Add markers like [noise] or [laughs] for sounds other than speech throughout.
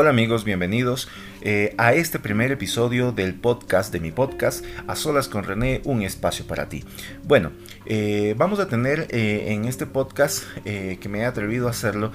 Hola amigos, bienvenidos eh, a este primer episodio del podcast de mi podcast A Solas con René, un espacio para ti. Bueno, eh, vamos a tener eh, en este podcast que me he atrevido a hacerlo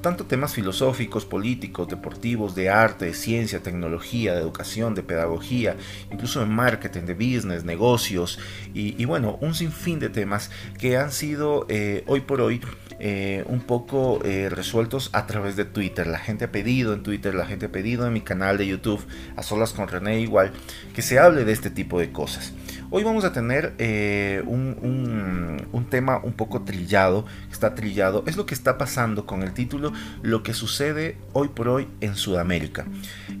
tanto temas filosóficos, políticos, deportivos, de arte, de ciencia, tecnología, de educación, de pedagogía, incluso de marketing, de business, negocios y, y bueno, un sinfín de temas que han sido hoy por hoy eh, un poco eh, resueltos a través de Twitter. La gente ha pedido en Twitter, la gente ha pedido en mi canal de YouTube, a solas con René igual, que se hable de este tipo de cosas. Hoy vamos a tener eh, un, tema un poco trillado, está trillado, es lo que está pasando con el título Lo que sucede hoy por hoy en Sudamérica.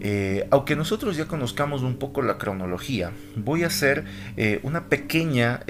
Eh, aunque nosotros ya conozcamos un poco la cronología, voy a hacer eh, una pequeña,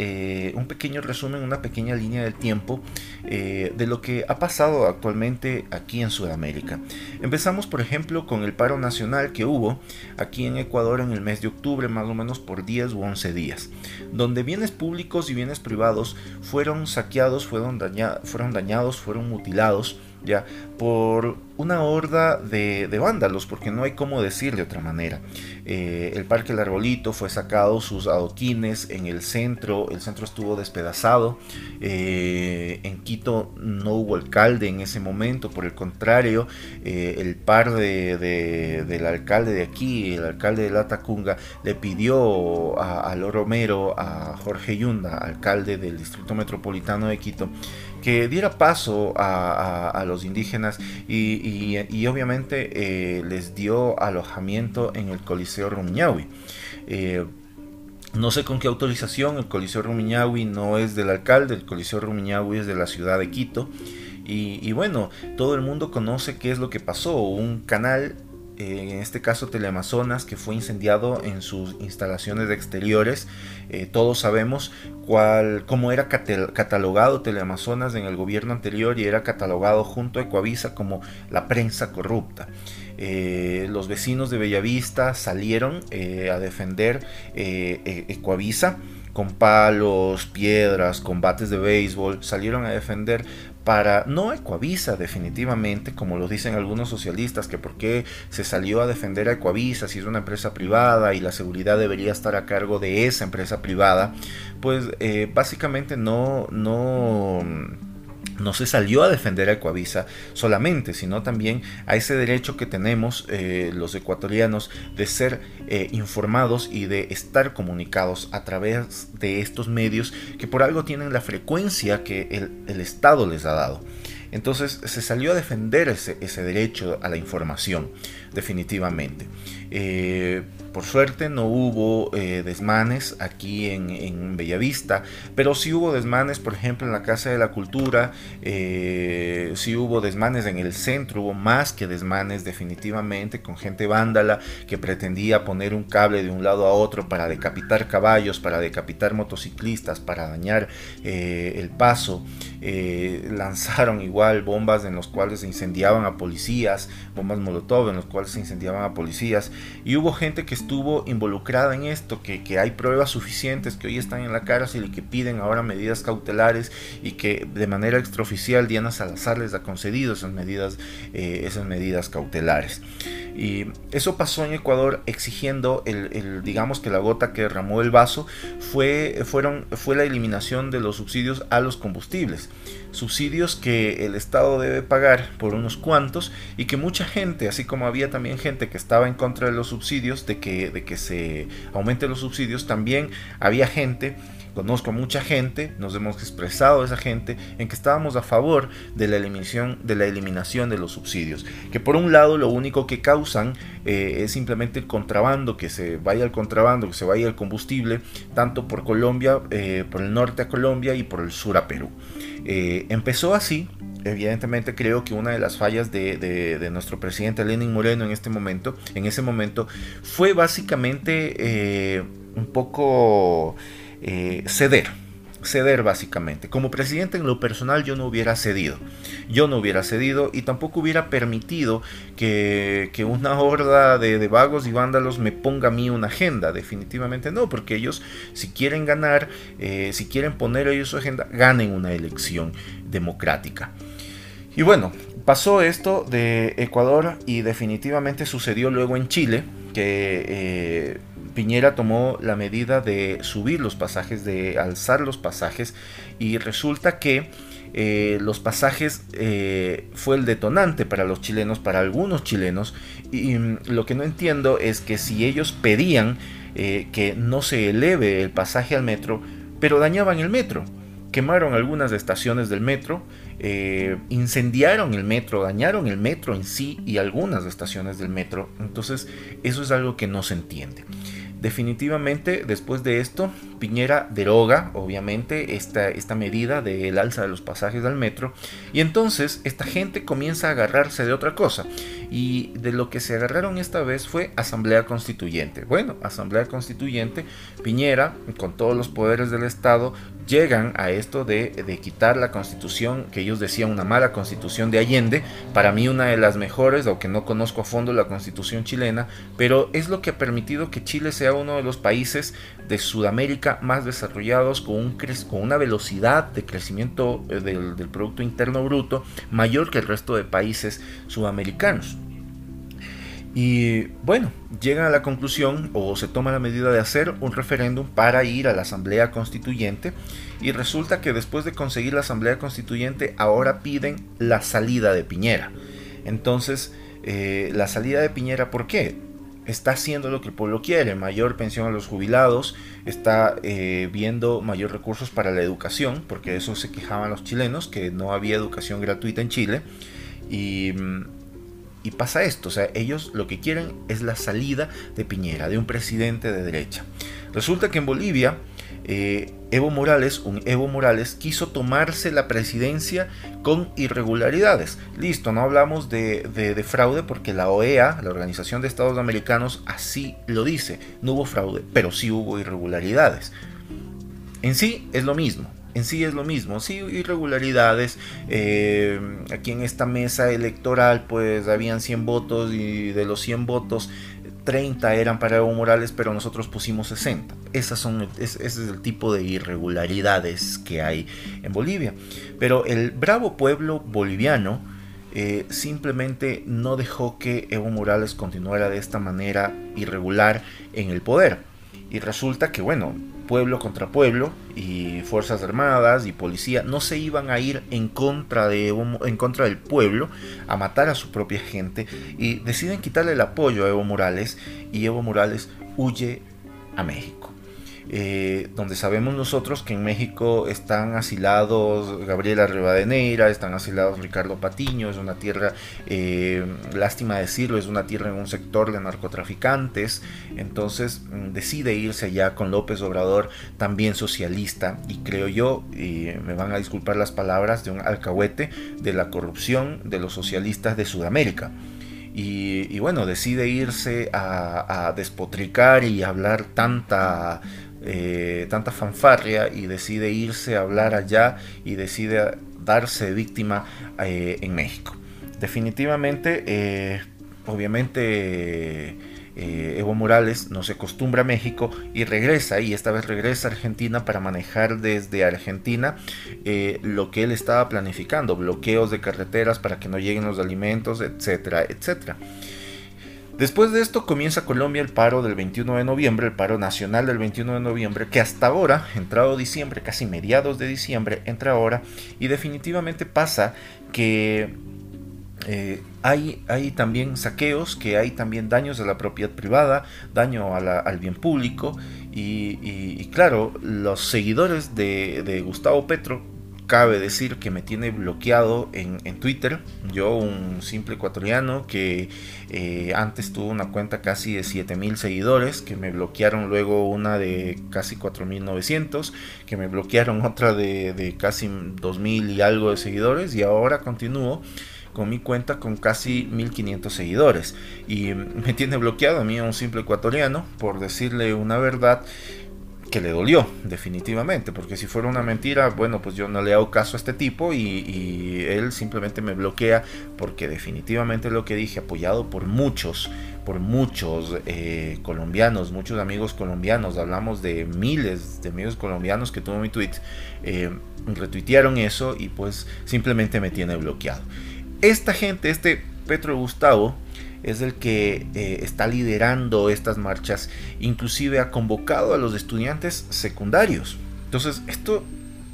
un pequeño resumen, una pequeña línea del tiempo de lo que ha pasado actualmente aquí en Sudamérica. Empezamos, por ejemplo, con el paro nacional que hubo aquí en Ecuador en el mes de octubre, más o menos por 10 u 11 días donde bienes públicos y bienes privados fueron saqueados, fueron, dañados, fueron mutilados, ya, por una horda de, vándalos, porque no hay cómo decir de otra manera. Eh, el Parque El Arbolito fue sacado, sus adoquines en el centro, el centro estuvo despedazado. Eh, en Quito no hubo alcalde en ese momento, por el contrario, eh, el par de, del alcalde de aquí, el alcalde de La Tacunga, le pidió a, a Romero, a Jorge Yunda, alcalde del Distrito Metropolitano de Quito, que diera paso a, los indígenas y, obviamente eh, les dio alojamiento en el Coliseo Rumiñahui. Eh, no sé con qué autorización, el Coliseo Rumiñahui no es del alcalde, el Coliseo Rumiñahui es de la ciudad de Quito. Y, y, bueno, todo el mundo conoce qué es lo que pasó. Un canal en este caso Teleamazonas, que fue incendiado en sus instalaciones exteriores. Eh, todos sabemos cuál, cómo era catalogado Teleamazonas en el gobierno anterior y era catalogado junto a Ecuavisa como la prensa corrupta. Eh, los vecinos de Bellavista salieron eh, a defender Ecuavisa con palos, piedras, combates de béisbol, salieron a defender para no Ecuavisa definitivamente, como lo dicen algunos socialistas, que por qué se salió a defender a Ecuavisa si es una empresa privada y la seguridad debería estar a cargo de esa empresa privada, pues eh, básicamente no, no no se salió a defender a Ecuavisa solamente, sino también a ese derecho que tenemos eh, los ecuatorianos de ser eh, informados y de estar comunicados a través de estos medios que por algo tienen la frecuencia que el, Estado les ha dado. Entonces se salió a defender ese, ese derecho a la información, definitivamente. Eh, por suerte no hubo eh, desmanes aquí en, Bellavista, pero sí hubo desmanes, por ejemplo, en la Casa de la Cultura, eh, sí hubo desmanes en el centro, hubo más que desmanes definitivamente con gente vándala que pretendía poner un cable de un lado a otro para decapitar caballos, para decapitar motociclistas, para dañar el paso. lanzaron igual bombas en los cuales se incendiaban a policías, bombas molotov en los cuales se incendiaban a policías y hubo gente que estuvo involucrada en esto, que, que, hay pruebas suficientes, que hoy están en la cárcel y que piden ahora medidas cautelares y que de manera extraoficial Diana Salazar les ha concedido esas medidas, eh, esas medidas cautelares. Y eso pasó en Ecuador exigiendo, el, digamos que la gota que derramó el vaso fue, fueron, fue la eliminación de los subsidios a los combustibles. Subsidios que el Estado debe pagar por unos cuantos y que mucha gente, así como había también gente que estaba en contra de los subsidios, de que, de que se aumenten los subsidios, también había gente Conozco a mucha gente, nos hemos expresado esa gente en que estábamos a favor de la eliminación de, la eliminación de los subsidios. Que por un lado lo único que causan eh, es simplemente el contrabando, que se vaya el contrabando, que se vaya el combustible, tanto por Colombia, eh, por el norte a Colombia y por el sur a Perú. Eh, empezó así, evidentemente creo que una de las fallas de, de, nuestro presidente Lenin Moreno en este momento, en ese momento, fue básicamente un poco eh, ceder, ceder básicamente. Como presidente en lo personal yo no hubiera cedido, yo no hubiera cedido y tampoco hubiera permitido que, una horda de, vagos y vándalos me ponga a mí una agenda, definitivamente no, porque ellos si quieren ganar, eh, si quieren poner ellos su agenda, ganen una elección democrática. Y bueno, pasó esto de Ecuador y definitivamente sucedió luego en Chile, que eh, Piñera tomó la medida de subir los pasajes, de alzar los pasajes, y resulta que eh, los pasajes eh, fue el detonante para los chilenos, para algunos chilenos, y mm, lo que no entiendo es que si ellos pedían que no se eleve el pasaje al metro, pero dañaban el metro, quemaron algunas estaciones del metro, eh, incendiaron el metro, dañaron el metro en sí y algunas estaciones del metro. Entonces eso es algo que no se entiende. Definitivamente, después de esto, Piñera deroga, obviamente, esta, esta medida del alza de los pasajes al metro. Y entonces esta gente comienza a agarrarse de otra cosa. Y de lo que se agarraron esta vez fue Asamblea Constituyente. Bueno, Asamblea Constituyente, Piñera, con todos los poderes del Estado, llegan a esto de, quitar la constitución, que ellos decían una mala constitución de Allende, para mí una de las mejores, aunque no conozco a fondo la constitución chilena, pero es lo que ha permitido que Chile sea uno de los países de Sudamérica más desarrollados con, un con una velocidad de crecimiento eh, del, del Producto Interno Bruto mayor que el resto de países sudamericanos. Y bueno, llegan a la conclusión o se toma la medida de hacer un referéndum para ir a la Asamblea Constituyente y resulta que después de conseguir la Asamblea Constituyente ahora piden la salida de Piñera. Entonces, eh, la salida de Piñera, ¿por qué? Está haciendo lo que el pueblo quiere, mayor pensión a los jubilados, está eh, viendo mayor recursos para la educación, porque eso se quejaban los chilenos, que no había educación gratuita en Chile. Y mm, y pasa esto, o sea, ellos lo que quieren es la salida de Piñera, de un presidente de derecha. Resulta que en Bolivia, eh, Evo Morales, un Evo Morales, quiso tomarse la presidencia con irregularidades. Listo, no hablamos de, de, fraude porque la OEA, la Organización de Estados Americanos, así lo dice. No hubo fraude, pero sí hubo irregularidades. En sí es lo mismo en sí es lo mismo, sí, irregularidades. Eh, aquí en esta mesa electoral, pues habían 100 votos y de los 100 votos, 30 eran para Evo Morales, pero nosotros pusimos 60. Esas son, ese es el tipo de irregularidades que hay en Bolivia. Pero el bravo pueblo boliviano eh, simplemente no dejó que Evo Morales continuara de esta manera irregular en el poder. Y resulta que, bueno, pueblo contra pueblo y fuerzas armadas y policía no se iban a ir en contra de en contra del pueblo a matar a su propia gente y deciden quitarle el apoyo a Evo Morales y Evo Morales huye a México. Eh, donde sabemos nosotros que en México están asilados Gabriela Rivadeneira, están asilados Ricardo Patiño, es una tierra, eh, lástima decirlo, es una tierra en un sector de narcotraficantes, entonces mm, decide irse allá con López Obrador, también socialista, y creo yo, y me van a disculpar las palabras, de un alcahuete de la corrupción de los socialistas de Sudamérica. Y, bueno, decide irse a, despotricar y hablar tanta eh, tanta fanfarria y decide irse a hablar allá y decide darse víctima eh, en México. Definitivamente, eh, obviamente Evo Morales no se acostumbra a México y regresa y esta vez regresa a Argentina para manejar desde Argentina lo que él estaba planificando, bloqueos de carreteras para que no lleguen los alimentos, etcétera, etcétera. Después de esto comienza Colombia el paro del 21 de noviembre, el paro nacional del 21 de noviembre, que hasta ahora, entrado diciembre, casi mediados de diciembre, entra ahora y definitivamente pasa que eh, hay, hay, también saqueos, que hay también daños a la propiedad privada, daño al bien público y, claro, los seguidores de, de Gustavo Petro cabe decir que me tiene bloqueado en, Twitter. Yo, un simple ecuatoriano que eh, antes tuvo una cuenta casi de 7000 seguidores, que me bloquearon luego una de casi 4900, que me bloquearon [laughs] otra de, de casi 2000 y algo de seguidores, y ahora continúo con mi cuenta con casi 1500 seguidores. Y me tiene bloqueado a mí, un simple ecuatoriano, por decirle una verdad que le dolió, definitivamente, porque si fuera una mentira, bueno, pues yo no le hago caso a este tipo y, él simplemente me bloquea porque definitivamente lo que dije, apoyado por muchos, por muchos eh, colombianos, muchos amigos colombianos, hablamos de miles de amigos colombianos que tuvo mi tweet, eh, retuitearon eso y pues simplemente me tiene bloqueado. esta gente, este Petro Gustavo, es el que eh, está liderando estas marchas, inclusive ha convocado a los estudiantes secundarios. Entonces, esto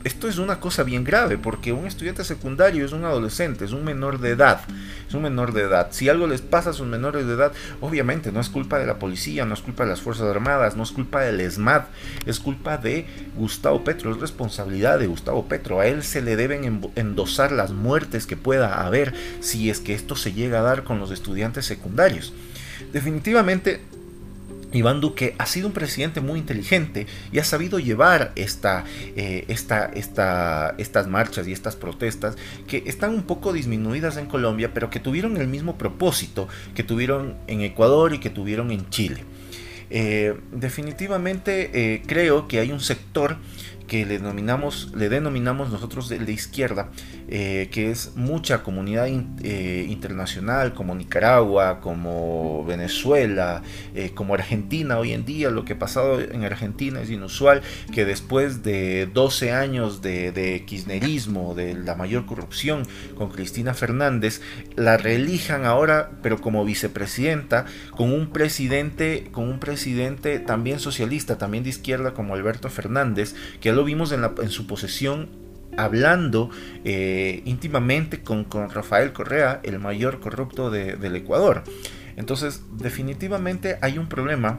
esto es una cosa bien grave porque un estudiante secundario es un adolescente, es un menor de edad, es un menor de edad. Si algo les pasa a sus menores de edad, obviamente no es culpa de la policía, no es culpa de las Fuerzas Armadas, no es culpa del ESMAD, es culpa de Gustavo Petro, es responsabilidad de Gustavo Petro. A él se le deben endosar las muertes que pueda haber si es que esto se llega a dar con los estudiantes secundarios. Definitivamente Iván Duque ha sido un presidente muy inteligente y ha sabido llevar esta, eh, esta, estas marchas y estas protestas que están un poco disminuidas en Colombia, pero que tuvieron el mismo propósito que tuvieron en Ecuador y que tuvieron en Chile. Eh, definitivamente eh, creo que hay un sector que le denominamos, le denominamos nosotros de la izquierda, eh, que es mucha comunidad eh, internacional, como Nicaragua, como Venezuela, eh, como Argentina hoy en día. Lo que ha pasado en Argentina es inusual, que después de 12 años de, de kirchnerismo, de la mayor corrupción con Cristina Fernández, la reelijan ahora, pero como vicepresidenta, con un presidente, con un presidente también socialista, también de izquierda, como Alberto Fernández, que lo vimos en, su posesión hablando eh, íntimamente con, Rafael Correa, el mayor corrupto del Ecuador. Entonces, definitivamente hay un problema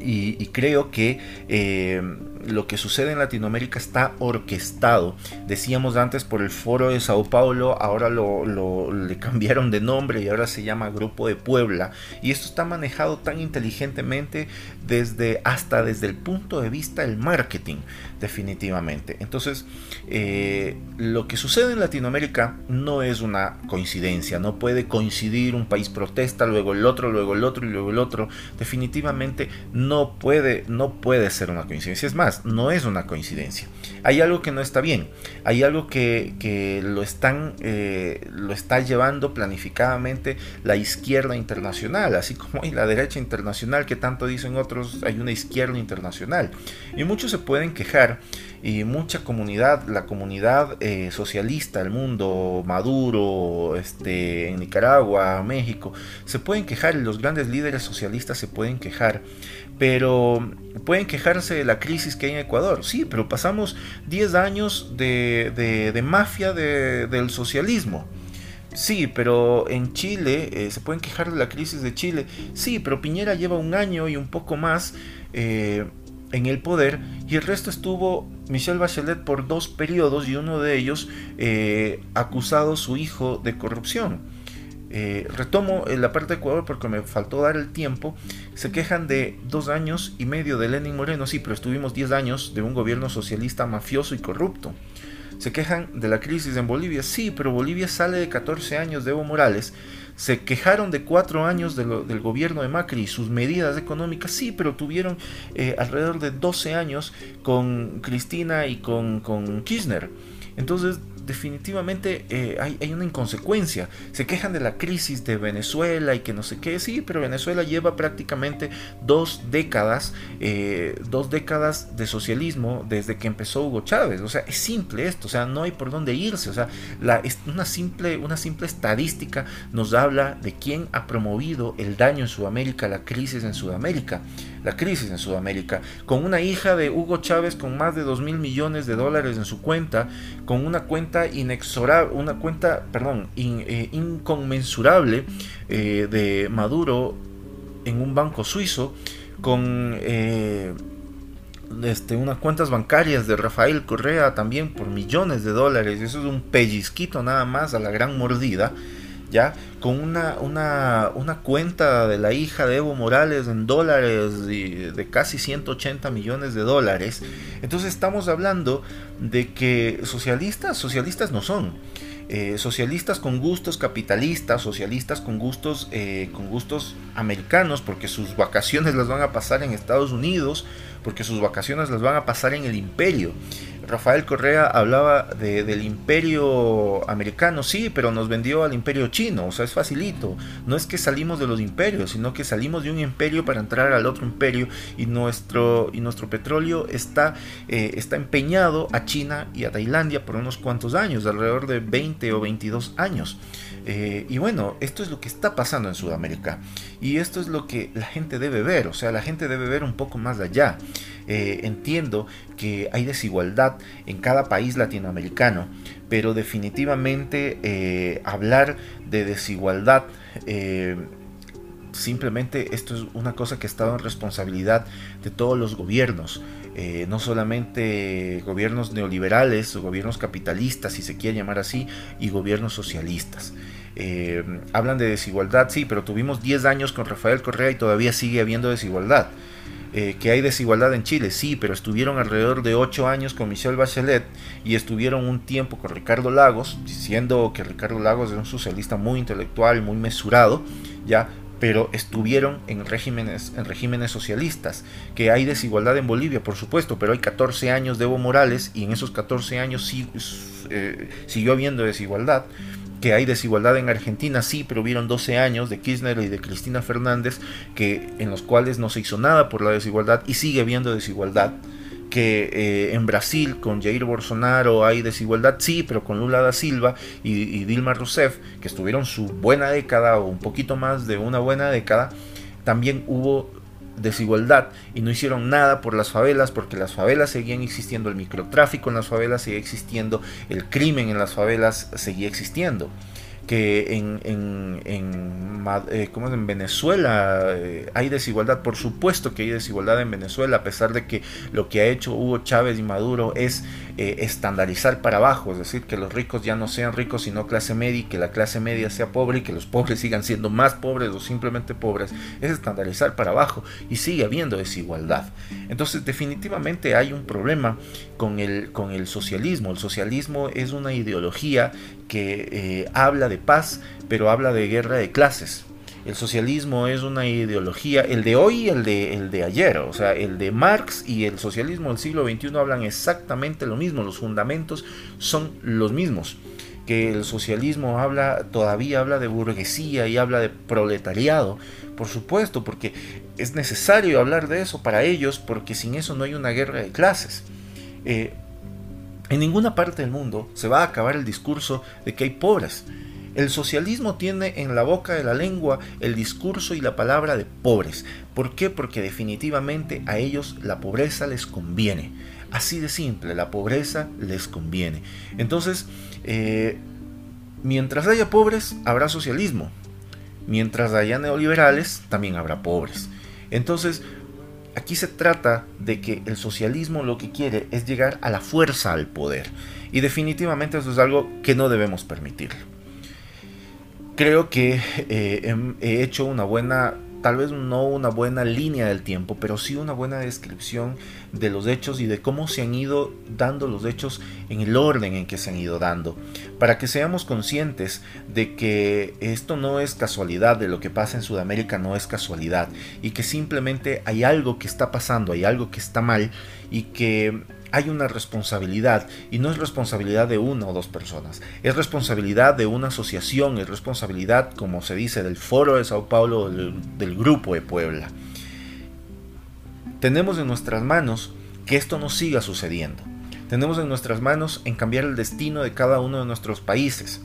y, creo que eh, lo que sucede en Latinoamérica está orquestado. Decíamos antes por el foro de Sao Paulo, ahora lo, le cambiaron de nombre y ahora se llama Grupo de Puebla. Y esto está manejado tan inteligentemente desde hasta desde el punto de vista del marketing, definitivamente. Entonces, eh, lo que sucede en Latinoamérica no es una coincidencia. No puede coincidir un país protesta, luego el otro, luego el otro y luego el otro. Definitivamente no no puede, no puede ser una coincidencia. Es más, no es una coincidencia. Hay algo que no está bien. Hay algo que, lo, están, eh, lo está llevando planificadamente la izquierda internacional, así como hay la derecha internacional, que tanto dicen otros, hay una izquierda internacional. Y muchos se pueden quejar y mucha comunidad, la comunidad eh, socialista del mundo, Maduro, este, en Nicaragua, México, se pueden quejar y los grandes líderes socialistas se pueden quejar pero pueden quejarse de la crisis que hay en Ecuador. Sí, pero pasamos 10 años de, mafia del socialismo. Sí, pero en Chile eh, se pueden quejar de la crisis de Chile. Sí, pero Piñera lleva un año y un poco más eh, en el poder y el resto estuvo Michelle Bachelet por dos periodos y uno de ellos eh, acusado su hijo de corrupción. Eh, retomo la parte de Ecuador porque me faltó dar el tiempo. Se quejan de dos años y medio de Lenin Moreno, sí, pero estuvimos 10 años de un gobierno socialista mafioso y corrupto. Se quejan de la crisis en Bolivia, sí, pero Bolivia sale de 14 años de Evo Morales. Se quejaron de cuatro años del gobierno de Macri y sus medidas económicas, sí, pero tuvieron eh, alrededor de 12 años con Cristina y con, con Kirchner. Entonces, definitivamente eh, hay, una inconsecuencia. Se quejan de la crisis de Venezuela y que no sé qué, sí, pero Venezuela lleva prácticamente dos décadas, eh, dos décadas de socialismo desde que empezó Hugo Chávez. O sea, es simple esto, o sea, no hay por dónde irse. O sea, la, una, simple, una simple estadística nos habla de quién ha promovido el daño en Sudamérica, la crisis en Sudamérica la crisis en Sudamérica, con una hija de Hugo Chávez con más de 2 mil millones de dólares en su cuenta, con una cuenta inexorable, una cuenta, perdón, eh, inconmensurable eh, de Maduro en un banco suizo, con eh, este, unas cuentas bancarias de Rafael Correa también por millones de dólares, eso es un pellizquito nada más a la gran mordida ya con una, una, cuenta de la hija de Evo Morales en dólares de, de casi 180 millones de dólares. Entonces estamos hablando de que socialistas, socialistas no son. Eh, socialistas con gustos capitalistas, socialistas con gustos, eh, con gustos americanos, porque sus vacaciones las van a pasar en Estados Unidos, porque sus vacaciones las van a pasar en el imperio. Rafael Correa hablaba del imperio americano, sí, pero nos vendió al imperio chino, o sea, es facilito. No es que salimos de los imperios, sino que salimos de un imperio para entrar al otro imperio y nuestro, y nuestro petróleo está, eh, está empeñado a China y a Tailandia por unos cuantos años, alrededor de 20 o 22 años. Eh, y bueno, esto es lo que está pasando en Sudamérica. Y esto es lo que la gente debe ver, o sea, la gente debe ver un poco más allá. Eh, entiendo que hay desigualdad en cada país latinoamericano, pero definitivamente eh, hablar de desigualdad simplemente esto es una cosa que ha estado en responsabilidad de todos los gobiernos, no solamente gobiernos neoliberales o gobiernos capitalistas, si se quiere llamar así, y gobiernos socialistas. Eh, hablan de desigualdad, sí, pero tuvimos 10 años con Rafael Correa y todavía sigue habiendo desigualdad. Eh, que hay desigualdad en Chile, sí, pero estuvieron alrededor de 8 años con Michelle Bachelet y estuvieron un tiempo con Ricardo Lagos, diciendo que Ricardo Lagos es un socialista muy intelectual, muy mesurado, ya, pero estuvieron en regímenes, en regímenes socialistas. Que hay desigualdad en Bolivia, por supuesto, pero hay 14 años de Evo Morales y en esos 14 años sí, eh, siguió habiendo desigualdad que hay desigualdad en Argentina, sí, pero hubieron 12 años de Kirchner y de Cristina Fernández que, en los cuales no se hizo nada por la desigualdad y sigue habiendo desigualdad. Que eh, en Brasil con Jair Bolsonaro hay desigualdad, sí, pero con Lula da Silva y, y Dilma Rousseff, que estuvieron su buena década o un poquito más de una buena década, también hubo desigualdad y no hicieron nada por las favelas porque las favelas seguían existiendo, el microtráfico en las favelas seguía existiendo, el crimen en las favelas seguía existiendo. Que en, en, en, eh, en Venezuela eh, hay desigualdad, por supuesto que hay desigualdad en Venezuela, a pesar de que lo que ha hecho Hugo Chávez y Maduro es eh, estandarizar para abajo, es decir, que los ricos ya no sean ricos sino clase media y que la clase media sea pobre y que los pobres sigan siendo más pobres o simplemente pobres, es estandarizar para abajo y sigue habiendo desigualdad. Entonces definitivamente hay un problema con el, con el socialismo. El socialismo es una ideología que eh, habla de paz, pero habla de guerra de clases. El socialismo es una ideología, el de hoy y el de, el de ayer, o sea, el de Marx y el socialismo del siglo XXI hablan exactamente lo mismo, los fundamentos son los mismos. Que el socialismo habla, todavía habla de burguesía y habla de proletariado, por supuesto, porque es necesario hablar de eso para ellos, porque sin eso no hay una guerra de clases. Eh, en ninguna parte del mundo se va a acabar el discurso de que hay pobres. El socialismo tiene en la boca de la lengua el discurso y la palabra de pobres. ¿Por qué? Porque definitivamente a ellos la pobreza les conviene. Así de simple, la pobreza les conviene. Entonces, eh, mientras haya pobres, habrá socialismo. Mientras haya neoliberales, también habrá pobres. Entonces, Aquí se trata de que el socialismo lo que quiere es llegar a la fuerza al poder. Y definitivamente eso es algo que no debemos permitir. Creo que eh, he hecho una buena tal vez no una buena línea del tiempo, pero sí una buena descripción de los hechos y de cómo se han ido dando los hechos en el orden en que se han ido dando, para que seamos conscientes de que esto no es casualidad, de lo que pasa en Sudamérica no es casualidad, y que simplemente hay algo que está pasando, hay algo que está mal, y que hay una responsabilidad y no es responsabilidad de una o dos personas, es responsabilidad de una asociación, es responsabilidad, como se dice, del Foro de Sao Paulo, del, del Grupo de Puebla. Tenemos en nuestras manos que esto no siga sucediendo. Tenemos en nuestras manos en cambiar el destino de cada uno de nuestros países.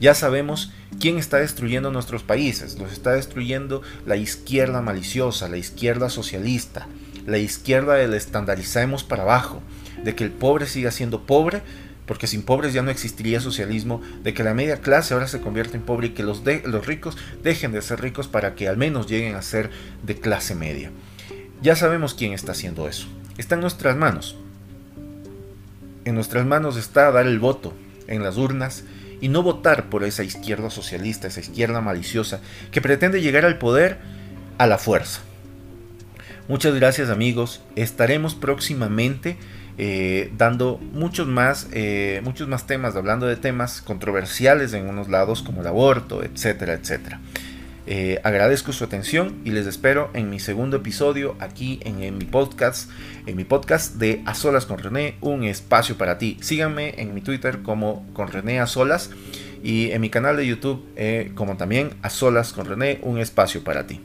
Ya sabemos quién está destruyendo nuestros países. Los está destruyendo la izquierda maliciosa, la izquierda socialista, la izquierda del estandarizamos para abajo, de que el pobre siga siendo pobre, porque sin pobres ya no existiría socialismo, de que la media clase ahora se convierta en pobre y que los, los ricos dejen de ser ricos para que al menos lleguen a ser de clase media. Ya sabemos quién está haciendo eso. Está en nuestras manos. En nuestras manos está dar el voto en las urnas y no votar por esa izquierda socialista, esa izquierda maliciosa que pretende llegar al poder a la fuerza. Muchas gracias amigos. Estaremos próximamente eh, dando muchos más, eh, muchos más temas, hablando de temas controversiales en unos lados como el aborto, etcétera, etcétera. Eh, agradezco su atención y les espero en mi segundo episodio aquí en, mi podcast, en mi podcast de A Solas con René, un espacio para ti. Síganme en mi Twitter como con René A Solas y en mi canal de YouTube como también A Solas con René, un espacio para ti.